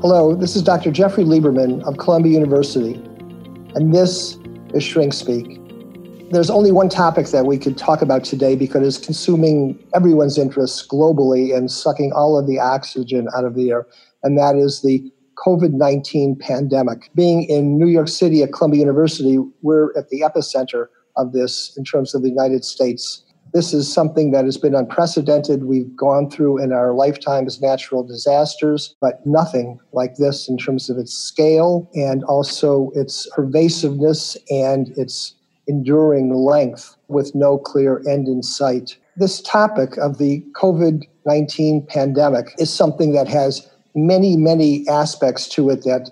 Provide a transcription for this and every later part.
Hello, this is Dr. Jeffrey Lieberman of Columbia University, and this is Shrink Speak. There's only one topic that we could talk about today because it's consuming everyone's interests globally and sucking all of the oxygen out of the air, and that is the COVID 19 pandemic. Being in New York City at Columbia University, we're at the epicenter of this in terms of the United States. This is something that has been unprecedented. We've gone through in our lifetime as natural disasters, but nothing like this in terms of its scale and also its pervasiveness and its enduring length with no clear end in sight. This topic of the COVID 19 pandemic is something that has many, many aspects to it that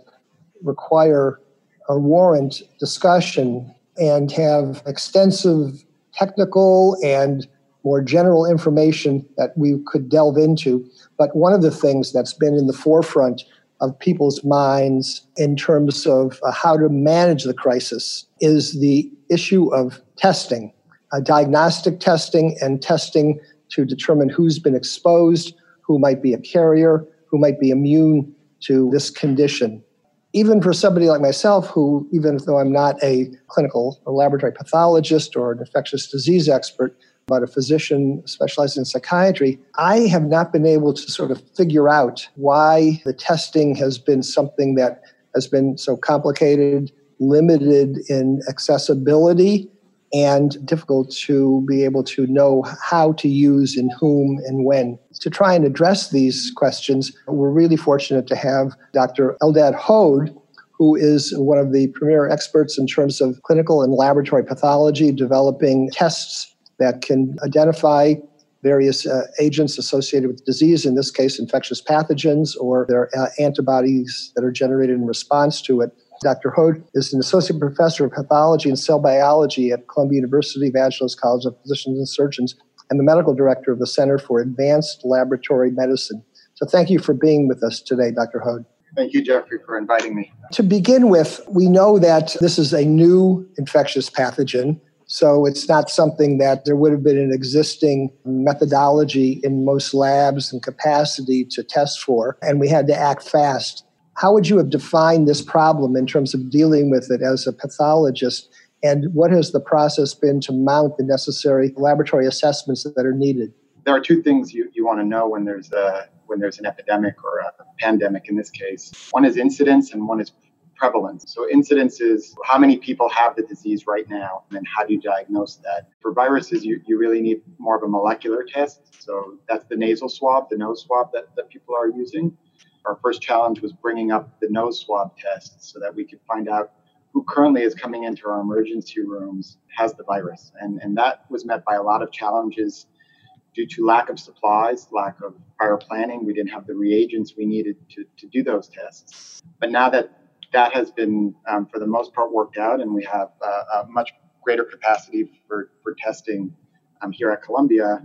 require a warrant discussion and have extensive technical and more general information that we could delve into. But one of the things that's been in the forefront of people's minds in terms of uh, how to manage the crisis is the issue of testing, uh, diagnostic testing, and testing to determine who's been exposed, who might be a carrier, who might be immune to this condition even for somebody like myself, who, even though I'm not a clinical or laboratory pathologist or an infectious disease expert, but a physician specialized in psychiatry, I have not been able to sort of figure out why the testing has been something that has been so complicated, limited in accessibility, and difficult to be able to know how to use in whom and when. To try and address these questions, we're really fortunate to have Dr. Eldad Hod, who is one of the premier experts in terms of clinical and laboratory pathology, developing tests that can identify various uh, agents associated with disease, in this case, infectious pathogens, or their uh, antibodies that are generated in response to it. Dr. Hod is an associate professor of pathology and cell biology at Columbia University Vagelos College of Physicians and Surgeons and the medical director of the Center for Advanced Laboratory Medicine. So thank you for being with us today, Dr. Hod. Thank you, Jeffrey, for inviting me. To begin with, we know that this is a new infectious pathogen. So it's not something that there would have been an existing methodology in most labs and capacity to test for. And we had to act fast. How would you have defined this problem in terms of dealing with it as a pathologist? And what has the process been to mount the necessary laboratory assessments that are needed? There are two things you, you want to know when there's a when there's an epidemic or a pandemic in this case. One is incidence and one is prevalence. So incidence is how many people have the disease right now, and then how do you diagnose that? For viruses, you, you really need more of a molecular test. So that's the nasal swab, the nose swab that, that people are using our first challenge was bringing up the nose swab test so that we could find out who currently is coming into our emergency rooms has the virus. And, and that was met by a lot of challenges due to lack of supplies, lack of prior planning. We didn't have the reagents we needed to, to do those tests. But now that that has been, um, for the most part, worked out, and we have uh, a much greater capacity for, for testing um, here at Columbia,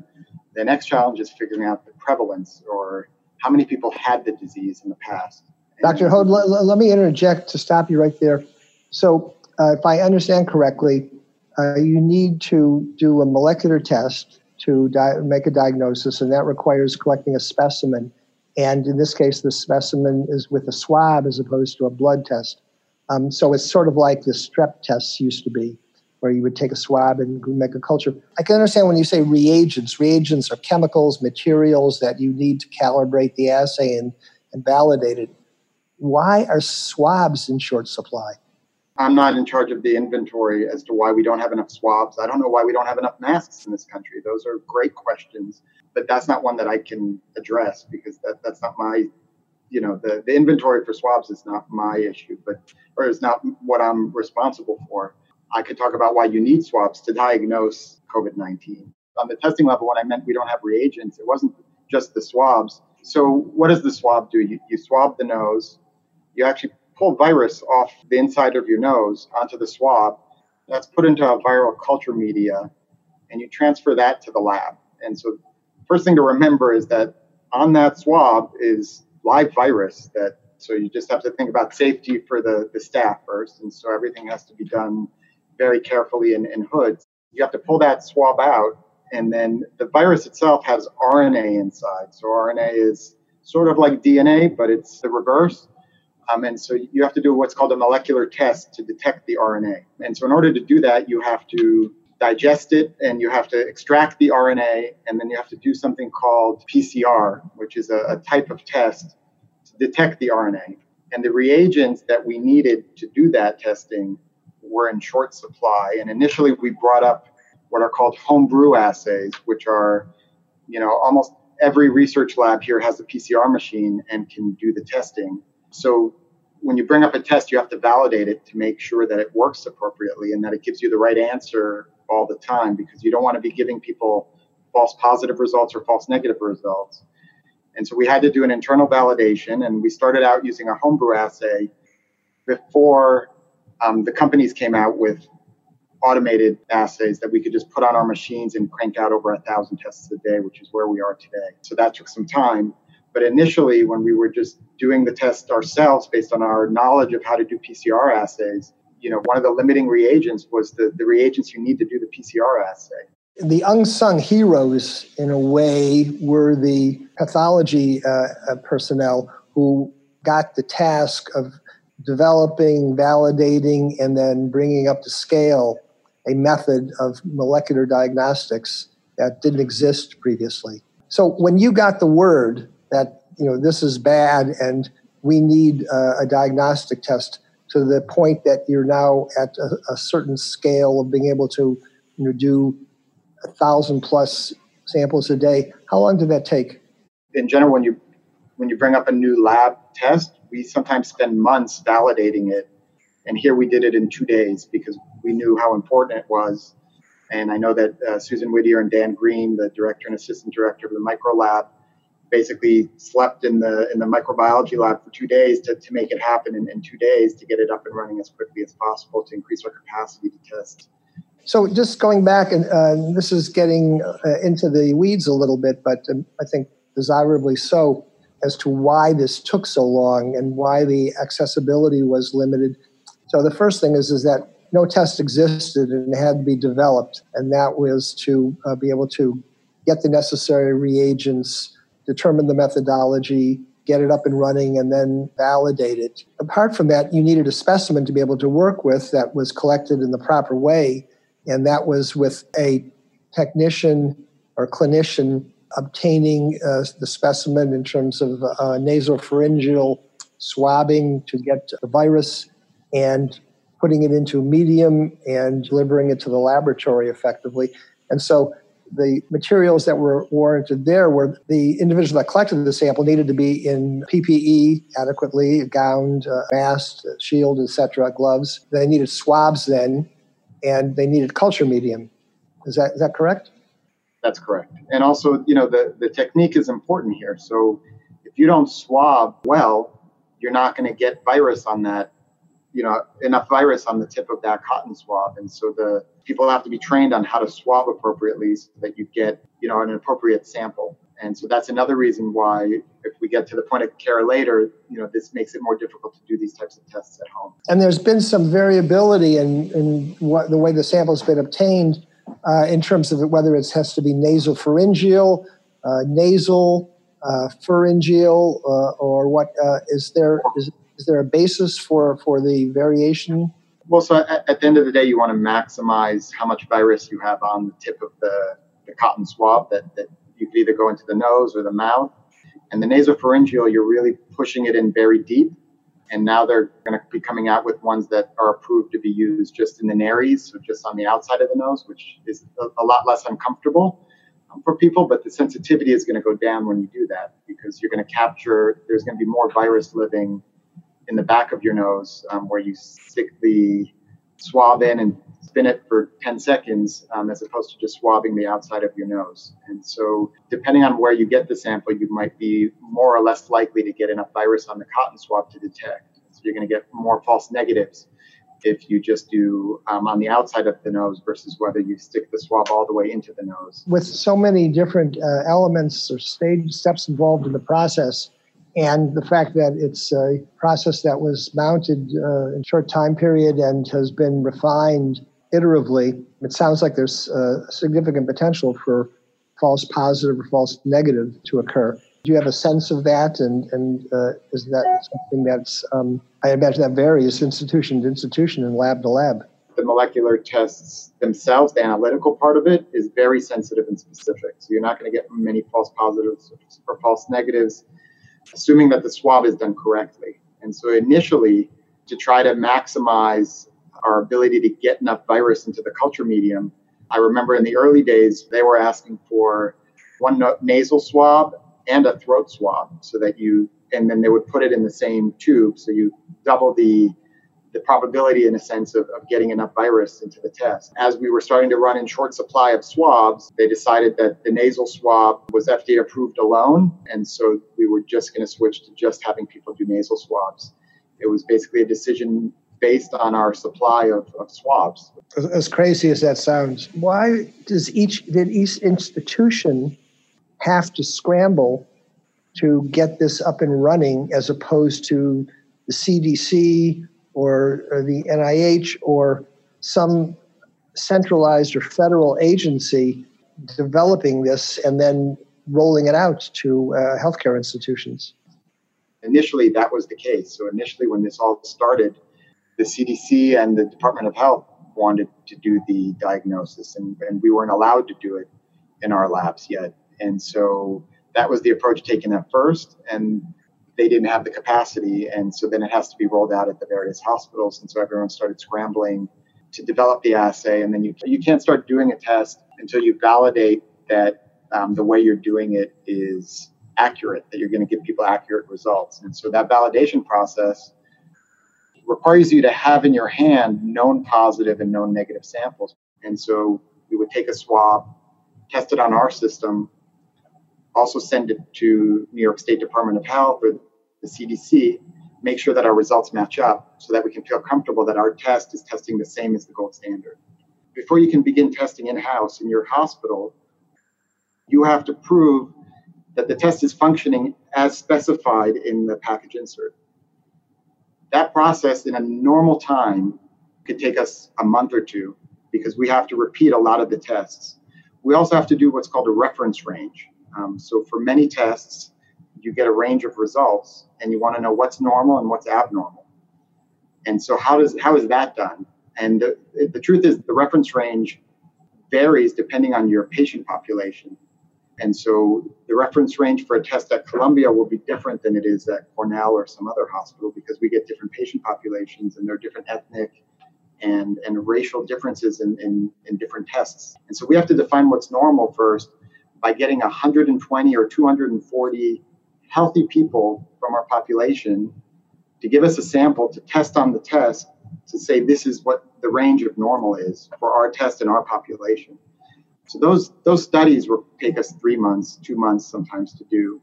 the next challenge is figuring out the prevalence or how many people had the disease in the past. Dr. Hod, let, let me interject to stop you right there. So, uh, if I understand correctly, uh, you need to do a molecular test to di- make a diagnosis, and that requires collecting a specimen. And in this case, the specimen is with a swab as opposed to a blood test. Um, so it's sort of like the strep tests used to be where you would take a swab and make a culture. I can understand when you say reagents. Reagents are chemicals, materials that you need to calibrate the assay and, and validate it. Why are swabs in short supply? I'm not in charge of the inventory as to why we don't have enough swabs. I don't know why we don't have enough masks in this country. Those are great questions, but that's not one that I can address because that, that's not my, you know, the, the inventory for swabs is not my issue, but or is not what I'm responsible for. I could talk about why you need swabs to diagnose COVID 19. On the testing level, when I meant we don't have reagents, it wasn't just the swabs. So, what does the swab do? You, you swab the nose, you actually pull virus off the inside of your nose onto the swab. That's put into a viral culture media, and you transfer that to the lab. And so, first thing to remember is that on that swab is live virus that so you just have to think about safety for the, the staff first and so everything has to be done very carefully in, in hoods. You have to pull that swab out, and then the virus itself has RNA inside. So RNA is sort of like DNA, but it's the reverse. Um, and so you have to do what's called a molecular test to detect the RNA. And so in order to do that, you have to digest it and you have to extract the RNA and then you have to do something called PCR, which is a, a type of test to detect the RNA. And the reagents that we needed to do that testing were in short supply. And initially we brought up what are called homebrew assays, which are, you know, almost every research lab here has a PCR machine and can do the testing. So when you bring up a test, you have to validate it to make sure that it works appropriately and that it gives you the right answer all the time because you don't want to be giving people false positive results or false negative results. And so we had to do an internal validation, and we started out using a homebrew assay before um, the companies came out with automated assays that we could just put on our machines and crank out over a thousand tests a day, which is where we are today. So that took some time. But initially, when we were just doing the test ourselves based on our knowledge of how to do PCR assays, you know, one of the limiting reagents was the, the reagents you need to do the PCR assay. The unsung heroes, in a way, were the pathology uh, uh personnel who got the task of developing, validating, and then bringing up to scale a method of molecular diagnostics that didn't exist previously. So when you got the word that you know this is bad and we need uh, a diagnostic test to the point that you're now at a, a certain scale of being able to you know, do a thousand plus samples a day. How long did that take? In general, when you when you bring up a new lab test, we sometimes spend months validating it. And here we did it in two days because we knew how important it was. And I know that uh, Susan Whittier and Dan Green, the director and assistant director of the micro lab, basically slept in the in the microbiology lab for two days to, to make it happen in, in two days to get it up and running as quickly as possible to increase our capacity to test. So just going back, and uh, this is getting uh, into the weeds a little bit, but um, I think desirably so, as to why this took so long and why the accessibility was limited. So the first thing is is that no test existed and had to be developed, and that was to uh, be able to get the necessary reagents determine the methodology, get it up and running, and then validate it. Apart from that, you needed a specimen to be able to work with that was collected in the proper way, and that was with a technician or clinician obtaining uh, the specimen in terms of uh, nasopharyngeal swabbing to get the virus and putting it into a medium and delivering it to the laboratory effectively. And so the materials that were warranted there were the individual that collected the sample needed to be in PPE adequately, gowned, uh, masked, shield, etc., gloves. They needed swabs then, and they needed culture medium. Is that is that correct? That's correct. And also, you know, the, the technique is important here. So if you don't swab well, you're not going to get virus on that you know enough virus on the tip of that cotton swab and so the people have to be trained on how to swab appropriately so that you get you know an appropriate sample and so that's another reason why if we get to the point of care later you know this makes it more difficult to do these types of tests at home and there's been some variability in, in what, the way the sample has been obtained uh, in terms of whether it has to be nasopharyngeal uh, nasal uh, pharyngeal uh, or what uh, is there is is there a basis for for the variation? Well, so at, at, the end of the day, you want to maximize how much virus you have on the tip of the, the cotton swab that, that you could either go into the nose or the mouth. And the nasopharyngeal, you're really pushing it in very deep. And now they're going to be coming out with ones that are approved to be used just in the nares, so just on the outside of the nose, which is a, a lot less uncomfortable um, for people. But the sensitivity is going to go down when you do that because you're going to capture, there's going to be more virus living in the back of your nose um, where you stick the swab in and spin it for 10 seconds um, as opposed to just swabbing the outside of your nose. And so, depending on where you get the sample, you might be more or less likely to get enough virus on the cotton swab to detect. So, you're going to get more false negatives if you just do um, on the outside of the nose versus whether you stick the swab all the way into the nose. With so many different uh, elements or stage steps involved in the process, and the fact that it's a process that was mounted uh, in short time period and has been refined iteratively, it sounds like there's uh, significant potential for false positive or false negative to occur. Do you have a sense of that? And, and uh, is that something that's, um, I imagine that varies institution to institution and lab to lab? The molecular tests themselves, the analytical part of it, is very sensitive and specific. So you're not going to get many false positives or false negatives, assuming that the swab is done correctly. And so initially, to try to maximize our ability to get enough virus into the culture medium, I remember in the early days, they were asking for one nasal swab and a throat swab so that you, and then they would put it in the same tube. So you double the, the probability in a sense of, of getting enough virus into the test. As we were starting to run in short supply of swabs, they decided that the nasal swab was FDA approved alone. And so we were just going to switch to just having people do nasal swabs. It was basically a decision based on our supply of, of swabs. As crazy as that sounds, why does each did each institution have to scramble to get this up and running as opposed to the CDC or, or the NIH or some centralized or federal agency developing this and then rolling it out to uh, healthcare institutions. Initially, that was the case. So, initially, when this all started, the CDC and the Department of Health wanted to do the diagnosis, and, and we weren't allowed to do it in our labs yet. And so that was the approach taken at first, and they didn't have the capacity. And so then it has to be rolled out at the various hospitals. And so everyone started scrambling to develop the assay. And then you, you can't start doing a test until you validate that um, the way you're doing it is accurate, that you're going to give people accurate results. And so that validation process requires you to have in your hand known positive and known negative samples. And so we would take a swab, test it on our system, also send it to New York State Department of Health or the CDC, make sure that our results match up so that we can feel comfortable that our test is testing the same as the gold standard. Before you can begin testing in house in your hospital, you have to prove that the test is functioning as specified in the package insert. That process in a normal time could take us a month or two because we have to repeat a lot of the tests. We also have to do what's called a reference range. Um, so for many tests, you get a range of results and you want to know what's normal and what's abnormal. And so how does how is that done? And the, the truth is the reference range varies depending on your patient population. And so the reference range for a test at Columbia will be different than it is at Cornell or some other hospital because we get different patient populations and there are different ethnic and, and racial differences in, in, in different tests. And so we have to define what's normal first by getting 120 or 240 healthy people from our population to give us a sample to test on the test to say this is what the range of normal is for our test in our population. So those those studies will take us three months, two months sometimes to do.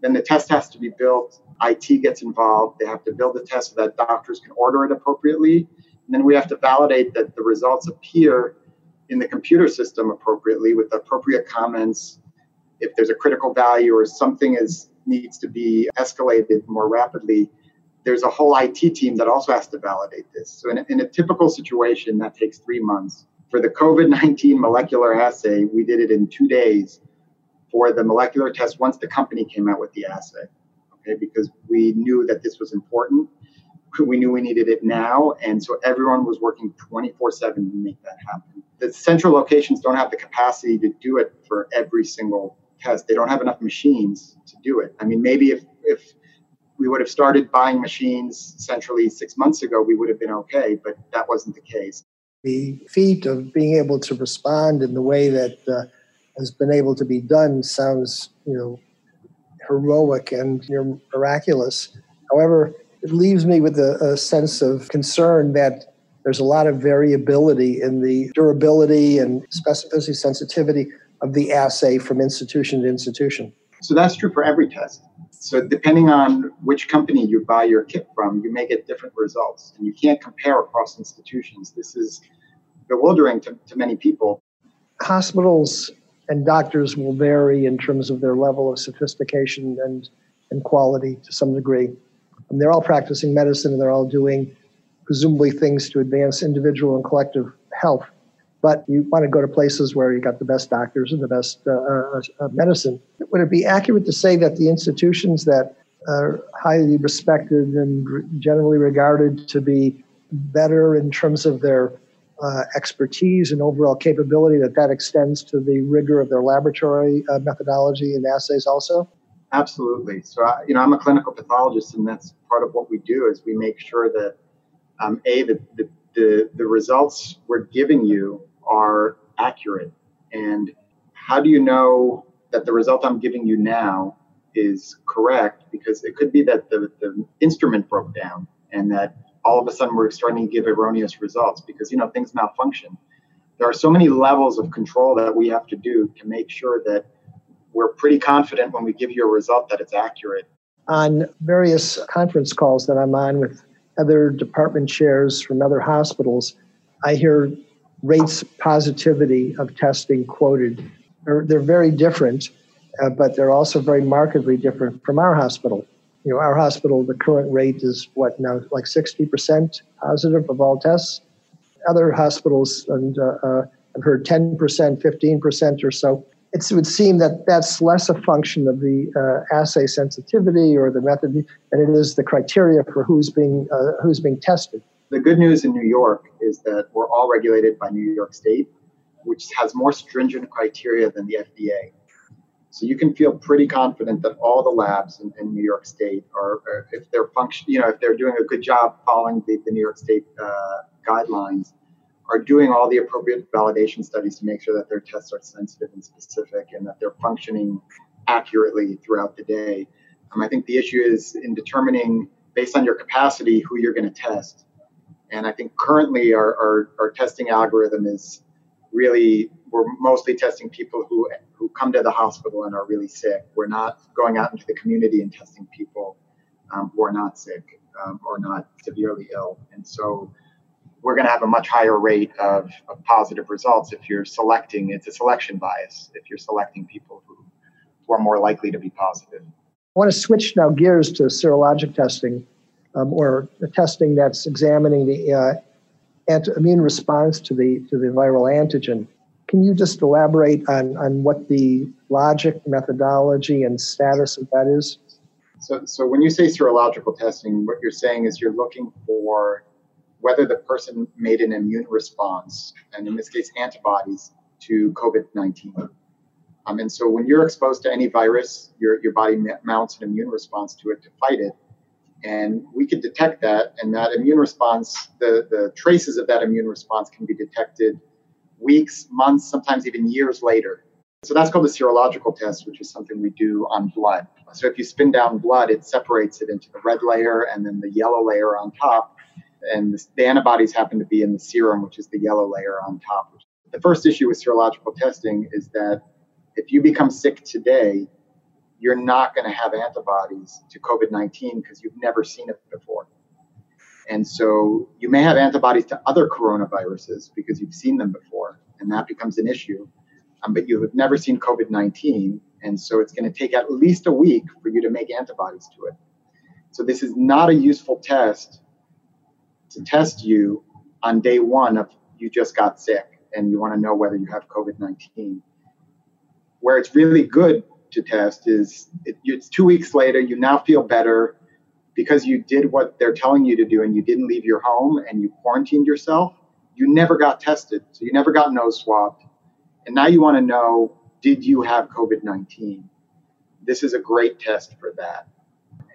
Then the test has to be built. IT gets involved. They have to build the test so that doctors can order it appropriately. And then we have to validate that the results appear in the computer system appropriately with appropriate comments. If there's a critical value or something is needs to be escalated more rapidly, there's a whole IT team that also has to validate this. So in a, in a typical situation, that takes three months. For the COVID 19 molecular assay, we did it in two days for the molecular test once the company came out with the assay. Okay, because we knew that this was important we knew we needed it now. And so everyone was working 24 7 to make that happen. The central locations don't have the capacity to do it for every single test. They don't have enough machines to do it. I mean, maybe if, if we would have started buying machines centrally six months ago, we would have been okay, but that wasn't the case. The feat of being able to respond in the way that uh, has been able to be done sounds, you know, heroic and you know, miraculous. However, it leaves me with a, a sense of concern that there's a lot of variability in the durability and specificity, sensitivity of the assay from institution to institution. So that's true for every test. So depending on which company you buy your kit from, you may get different results. And you can't compare across institutions. This is bewildering to, to many people. Hospitals and doctors will vary in terms of their level of sophistication and, and quality to some degree. And they're all practicing medicine and they're all doing presumably things to advance individual and collective health. but you want to go to places where you got the best doctors and the best uh, uh, uh, medicine. Would it be accurate to say that the institutions that are highly respected and generally regarded to be better in terms of their uh, expertise and overall capability that that extends to the rigor of their laboratory uh, methodology and assays also absolutely. So I, you know i'm a clinical pathologist and that's part of what we do is we make sure that um, a the, the, the, the results we're giving you are accurate. And how do you know that the result i'm giving you now is correct? Because it could be that the, the instrument broke down and that all of a sudden we're starting to give erroneous results because you know things malfunction. There are so many levels of control that we have to do to make sure that we're pretty confident when we give you a result that it's accurate on various conference calls that i'm on with other department chairs from other hospitals i hear rates positivity of testing quoted they're, they're very different uh, but they're also very markedly different from our hospital you know, our hospital, the current rate is what now, like 60% positive of all tests. Other hospitals, and uh, uh, I've heard 10%, 15% or so. It would seem that that's less a function of the uh, assay sensitivity or the method than it is the criteria for who's being uh, who's being tested. The good news in New York is that we're all regulated by New York State, which has more stringent criteria than the FDA. So you can feel pretty confident that all the labs in, in New York State are, are, if they're function, you know, if they're doing a good job following the, the New York State uh, guidelines, are doing all the appropriate validation studies to make sure that their tests are sensitive and specific and that they're functioning accurately throughout the day. Um, I think the issue is in determining, based on your capacity, who you're going to test. And I think currently our, our, our testing algorithm is really we're mostly testing people who who come to the hospital and are really sick. We're not going out into the community and testing people um, who are not sick um, or not severely ill. And so we're going to have a much higher rate of, of positive results if you're selecting. It's a selection bias if you're selecting people who, who are more likely to be positive. I want to switch now gears to serologic testing um, or the testing that's examining the uh, immune response to the to the viral antigen. Can you just elaborate on, on what the logic, methodology, and status of that is? So, so when you say serological testing, what you're saying is you're looking for whether the person made an immune response, and in this case, antibodies to COVID 19. Um, and so when you're exposed to any virus, your, your body mounts an immune response to it to fight it. And we could detect that, and that immune response, the, the traces of that immune response can be detected weeks, months, sometimes even years later. So that's called the serological test, which is something we do on blood. So if you spin down blood, it separates it into the red layer and then the yellow layer on top. And the antibodies happen to be in the serum, which is the yellow layer on top. The first issue with serological testing is that if you become sick today, you're not going to have antibodies to COVID 19 because you've never seen it before. And so you may have antibodies to other coronaviruses because you've seen them before, and that becomes an issue. Um, but you have never seen COVID 19. And so it's going to take at least a week for you to make antibodies to it. So this is not a useful test to test you on day one of you just got sick and you want to know whether you have COVID 19. Where it's really good to test is it, it's two weeks later, you now feel better because you did what they're telling you to do and you didn't leave your home and you quarantined yourself, you never got tested. So you never got nose swabbed. And now you want to know did you have COVID 19? This is a great test for that.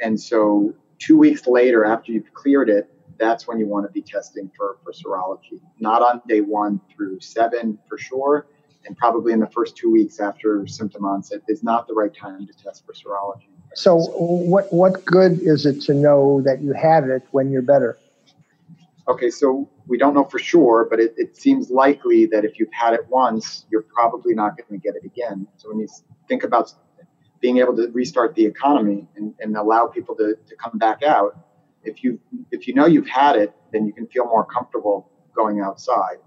And so two weeks later, after you've cleared it, that's when you want to be testing for, for serology. Not on day one through seven for sure, and probably in the first two weeks after symptom onset is not the right time to test for serology. So, what what good is it to know that you have it when you're better? Okay, so we don't know for sure, but it, it seems likely that if you've had it once, you're probably not going to get it again. So when you think about being able to restart the economy and, and allow people to, to come back out, if you if you know you've had it, then you can feel more comfortable going outside.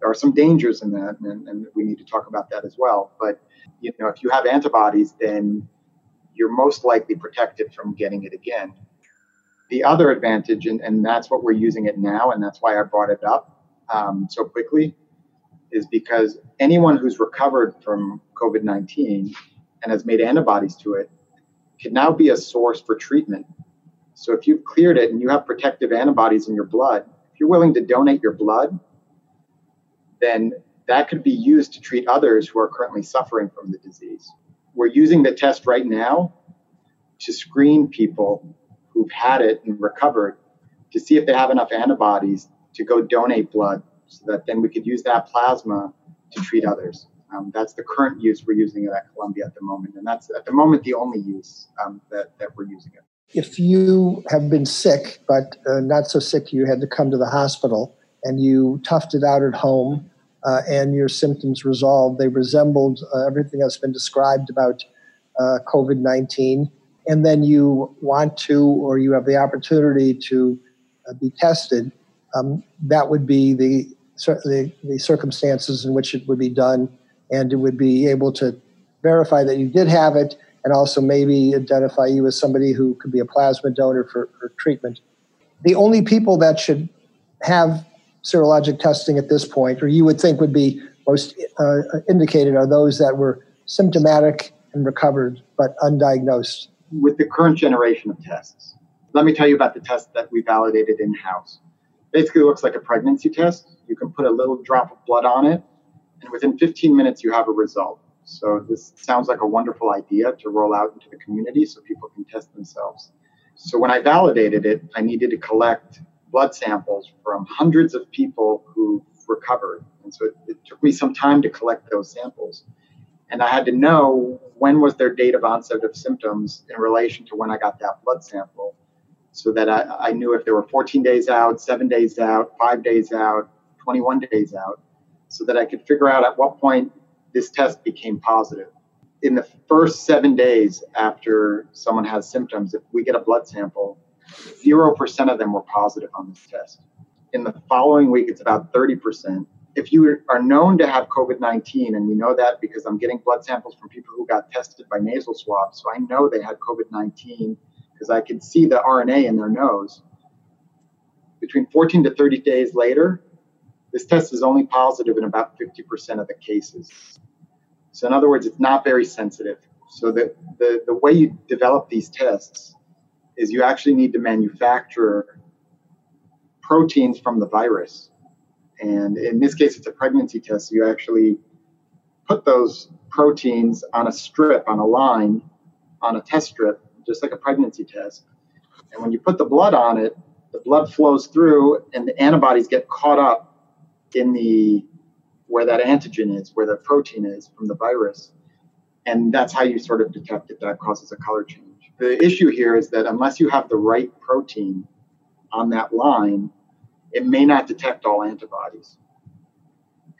There are some dangers in that, and, and we need to talk about that as well. But you know, if you have antibodies, then you're most likely protected from getting it again. The other advantage, and, and that's what we're using it now, and that's why I brought it up um, so quickly, is because anyone who's recovered from COVID 19 and has made antibodies to it can now be a source for treatment. So if you've cleared it and you have protective antibodies in your blood, if you're willing to donate your blood, then that could be used to treat others who are currently suffering from the disease. We're using the test right now to screen people who've had it and recovered to see if they have enough antibodies to go donate blood so that then we could use that plasma to treat others. Um, that's the current use we're using it at Columbia at the moment, and that's at the moment the only use um, that, that we're using it. If you have been sick, but uh, not so sick you had to come to the hospital, and you toughed it out at home, uh, and your symptoms resolved, they resembled uh, everything that's been described about uh, COVID 19, and then you want to or you have the opportunity to uh, be tested, um, that would be the, the, the circumstances in which it would be done, and it would be able to verify that you did have it and also maybe identify you as somebody who could be a plasma donor for, for treatment. The only people that should have serologic testing at this point, or you would think would be most uh, indicated, are those that were symptomatic and recovered but undiagnosed. With the current generation of tests, let me tell you about the test that we validated in house. Basically, looks like a pregnancy test. You can put a little drop of blood on it, and within 15 minutes, you have a result. So, this sounds like a wonderful idea to roll out into the community so people can test themselves. So, when I validated it, I needed to collect blood samples from hundreds of people who recovered. And so, it, it took me some time to collect those samples. And I had to know when was their date of onset of symptoms in relation to when I got that blood sample so that I, I knew if they were 14 days out, seven days out, five days out, 21 days out, so that I could figure out at what point this test became positive. In the first seven days after someone has symptoms, if we get a blood sample, 0% of them were positive on this test. In the following week, it's about 30%. If you are known to have COVID 19, and we know that because I'm getting blood samples from people who got tested by nasal swabs, so I know they had COVID 19 because I could see the RNA in their nose. Between 14 to 30 days later, this test is only positive in about 50% of the cases. So, in other words, it's not very sensitive. So, the, the, the way you develop these tests is you actually need to manufacture proteins from the virus. And in this case, it's a pregnancy test. So you actually put those proteins on a strip, on a line, on a test strip, just like a pregnancy test. And when you put the blood on it, the blood flows through and the antibodies get caught up in the where that antigen is, where the protein is from the virus. And that's how you sort of detect it. That causes a color change. The issue here is that unless you have the right protein on that line, it may not detect all antibodies.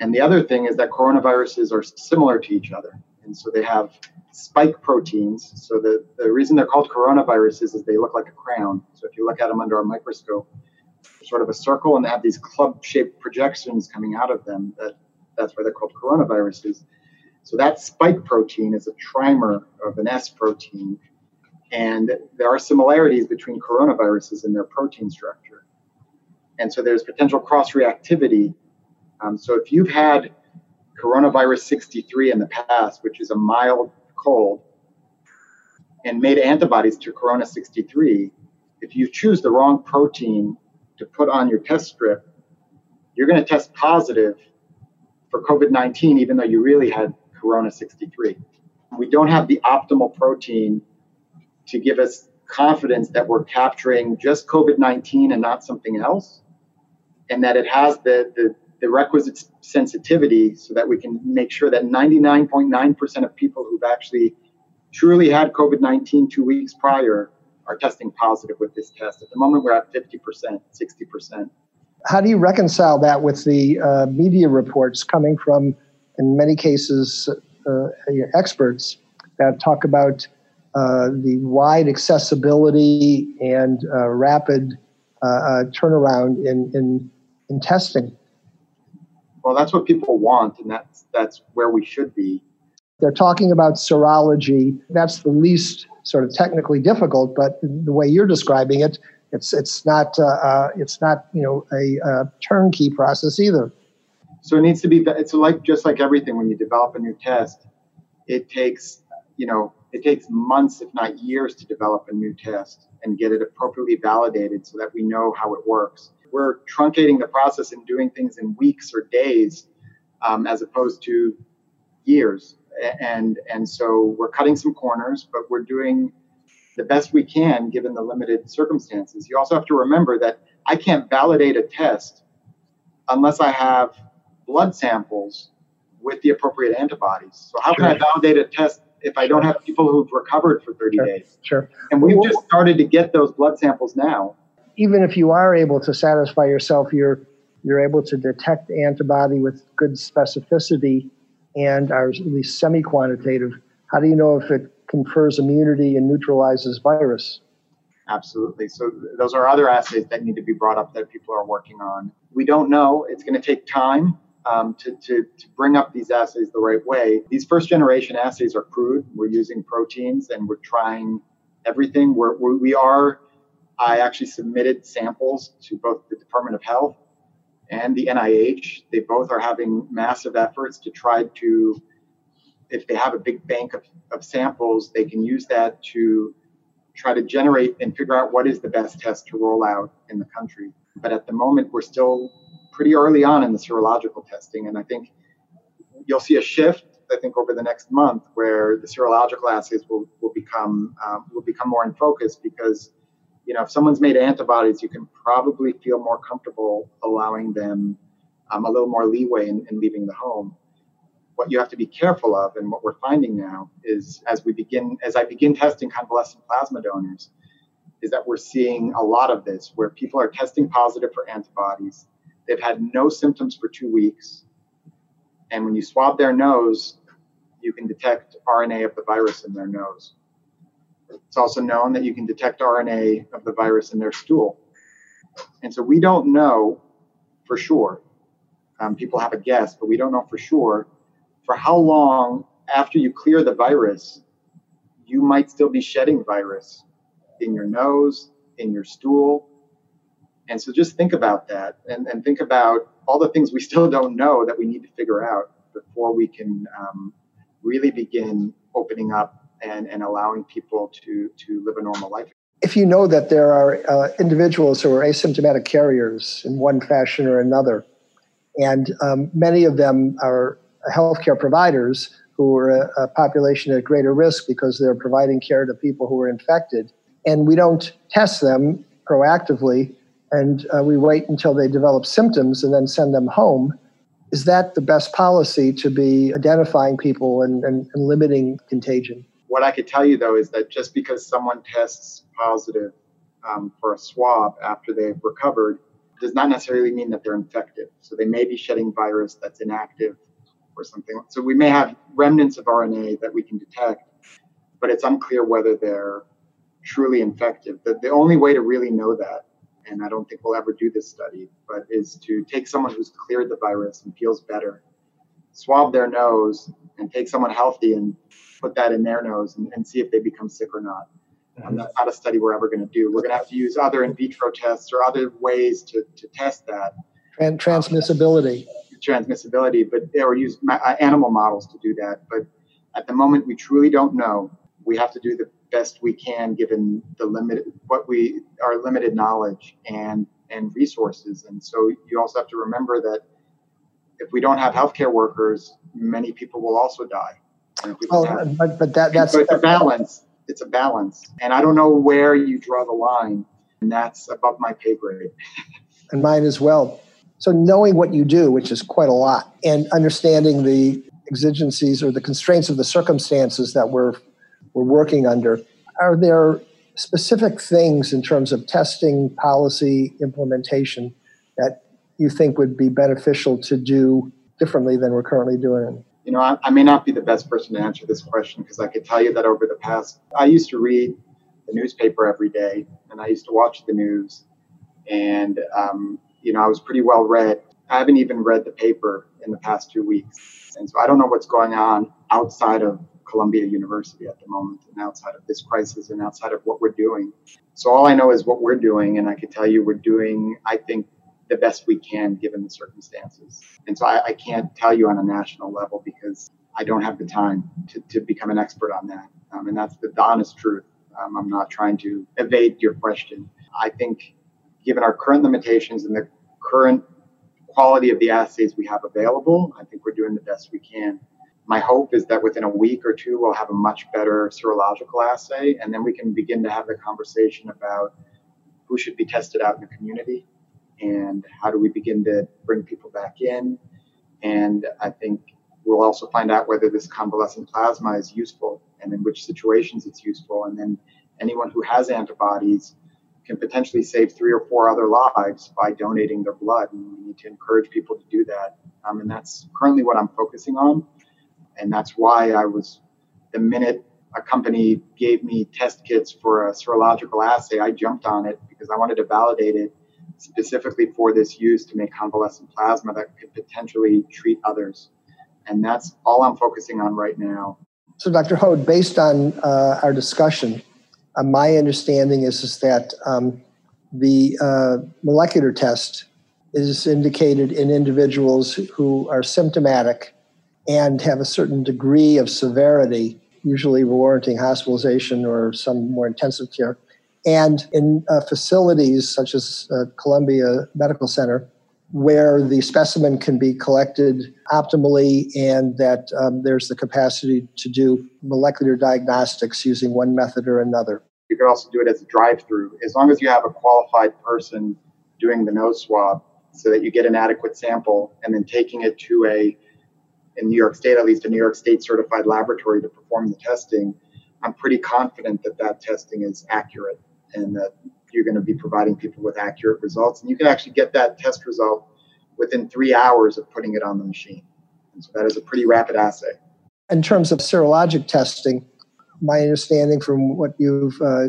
And the other thing is that coronaviruses are similar to each other. And so they have spike proteins. So the, the reason they're called coronaviruses is they look like a crown. So if you look at them under a microscope, sort of a circle and they have these club-shaped projections coming out of them. That that's why they're called coronaviruses. So that spike protein is a trimer of an S protein, and there are similarities between coronaviruses in their protein structure. And so there's potential cross-reactivity. Um, so if you've had coronavirus 63 in the past, which is a mild cold, and made antibodies to Corona 63, if you choose the wrong protein to put on your test strip, you're going to test positive for COVID 19, even though you really had Corona 63. We don't have the optimal protein to give us confidence that we're capturing just COVID 19 and not something else, and that it has the, the the requisite sensitivity so that we can make sure that 99.9% of people who've actually truly had COVID 19 two weeks prior are testing positive with this test. At the moment, we're at 50%, 60%. How do you reconcile that with the uh, media reports coming from, in many cases, uh, experts that talk about uh, the wide accessibility and uh, rapid uh, uh, turnaround in, in, in testing? well, that's what people want, and that's that's where we should be. They're talking about serology. That's the least sort of technically difficult, but the way you're describing it, it's it's not uh, uh, it's not you know a, a turnkey process either. So it needs to be, it's like just like everything when you develop a new test, it takes, you know, it takes months, if not years, to develop a new test and get it appropriately validated so that we know how it works. We're truncating the process and doing things in weeks or days um, as opposed to years. And, and so we're cutting some corners, but we're doing the best we can given the limited circumstances. You also have to remember that I can't validate a test unless I have blood samples with the appropriate antibodies. So how sure. can I validate a test if I don't have people who've recovered for 30 sure. days? Sure. And we've just started to get those blood samples now. Even if you are able to satisfy yourself, you're you're able to detect antibody with good specificity and are at least semi-quantitative. How do you know if it confers immunity and neutralizes virus? Absolutely. So those are other assays that need to be brought up that people are working on. We don't know. It's going to take time um, to, to, to bring up these assays the right way. These first generation assays are crude. We're using proteins and we're trying everything. We're, we're, we are, I actually submitted samples to both the Department of Health and the NIH. They both are having massive efforts to try to, if they have a big bank of, of samples, they can use that to try to generate and figure out what is the best test to roll out in the country. But at the moment, we're still pretty early on in the serological testing. And I think you'll see a shift, I think, over the next month where the serological assays will, will become um, will become more in focus because you know if someone's made antibodies, you can probably feel more comfortable allowing them um, a little more leeway in, in leaving the home. What you have to be careful of, and what we're finding now, is as we begin, as I begin testing convalescent plasma donors, is that we're seeing a lot of this where people are testing positive for antibodies They've had no symptoms for two weeks. And when you swab their nose, you can detect RNA of the virus in their nose. It's also known that you can detect RNA of the virus in their stool. And so we don't know for sure. Um, people have a guess, but we don't know for sure for how long after you clear the virus you might still be shedding virus in your nose, in your stool, and so just think about that and, and think about all the things we still don't know that we need to figure out before we can um, really begin opening up and, and allowing people to, to live a normal life. If you know that there are uh, individuals who are asymptomatic carriers in one fashion or another, and um, many of them are healthcare providers who are a, a population at greater risk because they're providing care to people who are infected, and we don't test them proactively, and uh, we wait until they develop symptoms and then send them home. Is that the best policy to be identifying people and, and, and limiting contagion? What I could tell you though is that just because someone tests positive um, for a swab after they've recovered does not necessarily mean that they're infected. So they may be shedding virus that's inactive or something. So we may have remnants of RNA that we can detect, but it's unclear whether they're truly infective. The, the only way to really know that and I don't think we'll ever do this study, but is to take someone who's cleared the virus and feels better, swab their nose, and take someone healthy and put that in their nose and, and see if they become sick or not. That's not a study we're ever going to do. We're going to have to use other in vitro tests or other ways to, to test that. And transmissibility. Um, transmissibility, but or use uh, animal models to do that. But at the moment, we truly don't know. We have to do the best we can given the limited what we our limited knowledge and and resources. And so you also have to remember that if we don't have healthcare workers many people will also die. Oh, have, but, but that that's so it's a balance. It's a balance. And i don't know where you draw the line and that's above my pay grade. And mine as well so knowing what you do which is quite a lot and understanding the exigencies or the constraints of the circumstances that we're we're working under. Are there specific things in terms of testing, policy, implementation that you think would be beneficial to do differently than we're currently doing? You know, I, I may not be the best person to answer this question because I could tell you that over the past, I used to read the newspaper every day and I used to watch the news. And, um, you know, I was pretty well read. I haven't even read the paper in the past two weeks. And so I don't know what's going on outside of Columbia University at the moment and outside of this crisis and outside of what we're doing. So all I know is what we're doing, and I can tell you we're doing, I think, the best we can given the circumstances. And so I, I can't tell you on a national level because I don't have the time to, to become an expert on that. Um, and that's the, the honest truth. Um, I'm not trying to evade your question. I think, given our current limitations and the current quality of the assays we have available, I think we're doing the best we can. My hope is that within a week or two, we'll have a much better serological assay, and then we can begin to have the conversation about who should be tested out in the community and how do we begin to bring people back in. And I think we'll also find out whether this convalescent plasma is useful and in which situations it's useful. And then anyone who has antibodies can potentially save three or four other lives by donating their blood. And we need to encourage people to do that. Um, and that's currently what I'm focusing on. And that's why I was, the minute a company gave me test kits for a serological assay, I jumped on it because I wanted to validate it specifically for this use to make convalescent plasma that could potentially treat others. And that's all I'm focusing on right now. So, Dr. Hod, based on uh, our discussion, uh, my understanding is, is that um, the uh, molecular test is indicated in individuals who are symptomatic and have a certain degree of severity, usually warranting hospitalization or some more intensive care. And in uh, facilities such as uh, Columbia Medical Center, where the specimen can be collected optimally and that um, there's the capacity to do molecular diagnostics using one method or another. You can also do it as a drive through, as long as you have a qualified person doing the nose swab so that you get an adequate sample and then taking it to a, in New York State, at least a New York State certified laboratory to perform the testing. I'm pretty confident that that testing is accurate and that you're going to be providing people with accurate results. And you can actually get that test result within three hours of putting it on the machine. And so that is a pretty rapid assay. In terms of serologic testing, my understanding from what you've uh,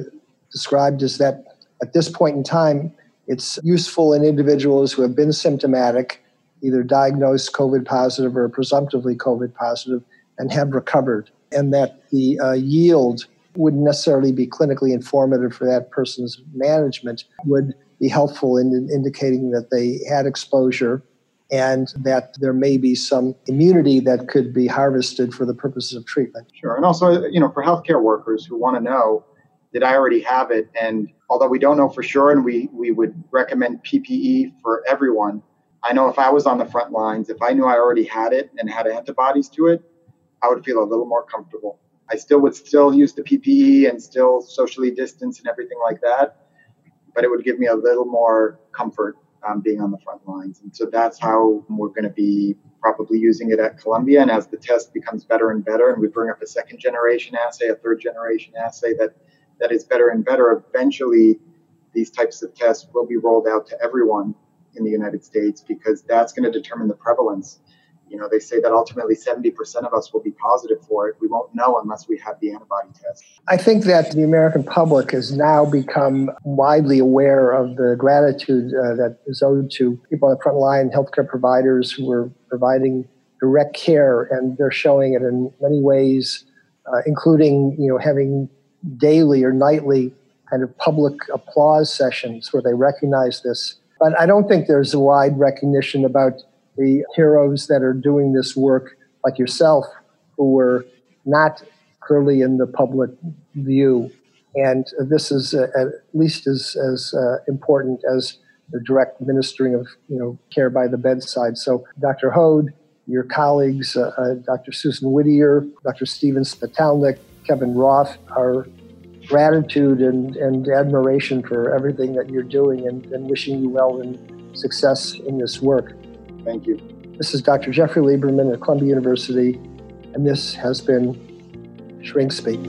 described is that at this point in time, it's useful in individuals who have been symptomatic, either diagnosed COVID positive or presumptively COVID positive, and have recovered, and that the uh, yield wouldn't necessarily be clinically informative for that person's management, would be helpful in indicating that they had exposure and that there may be some immunity that could be harvested for the purposes of treatment. Sure. And also, you know, for healthcare workers who want to know, did I already have it? And although we don't know for sure and we, we would recommend PPE for everyone, I know if I was on the front lines, if I knew I already had it and had antibodies to it, I would feel a little more comfortable. I still would still use the PPE and still socially distance and everything like that, but it would give me a little more comfort um, being on the front lines. And so that's how we're going to be probably using it at Columbia. And as the test becomes better and better, and we bring up a second generation assay, a third generation assay that that is better and better, eventually these types of tests will be rolled out to everyone in the United States because that's going to determine the prevalence you know, they say that ultimately 70% of us will be positive for it. We won't know unless we have the antibody test. I think that the American public has now become widely aware of the gratitude uh, that is owed to people on the front line, healthcare providers who are providing direct care, and they're showing it in many ways, uh, including, you know, having daily or nightly kind of public applause sessions where they recognize this. But I don't think there's a wide recognition about the heroes that are doing this work, like yourself, who were not clearly in the public view. And this is uh, at least as, as uh, important as the direct ministering of you know care by the bedside. So, Dr. Hod, your colleagues, uh, uh Dr. Susan Whittier, Dr. Steven Spitalnik, Kevin Roth, our gratitude and, and admiration for everything that you're doing and, and wishing you well and success in this work. Thank you. This is Dr. Jeffrey Lieberman at Columbia University, and this has been Shrink Speak.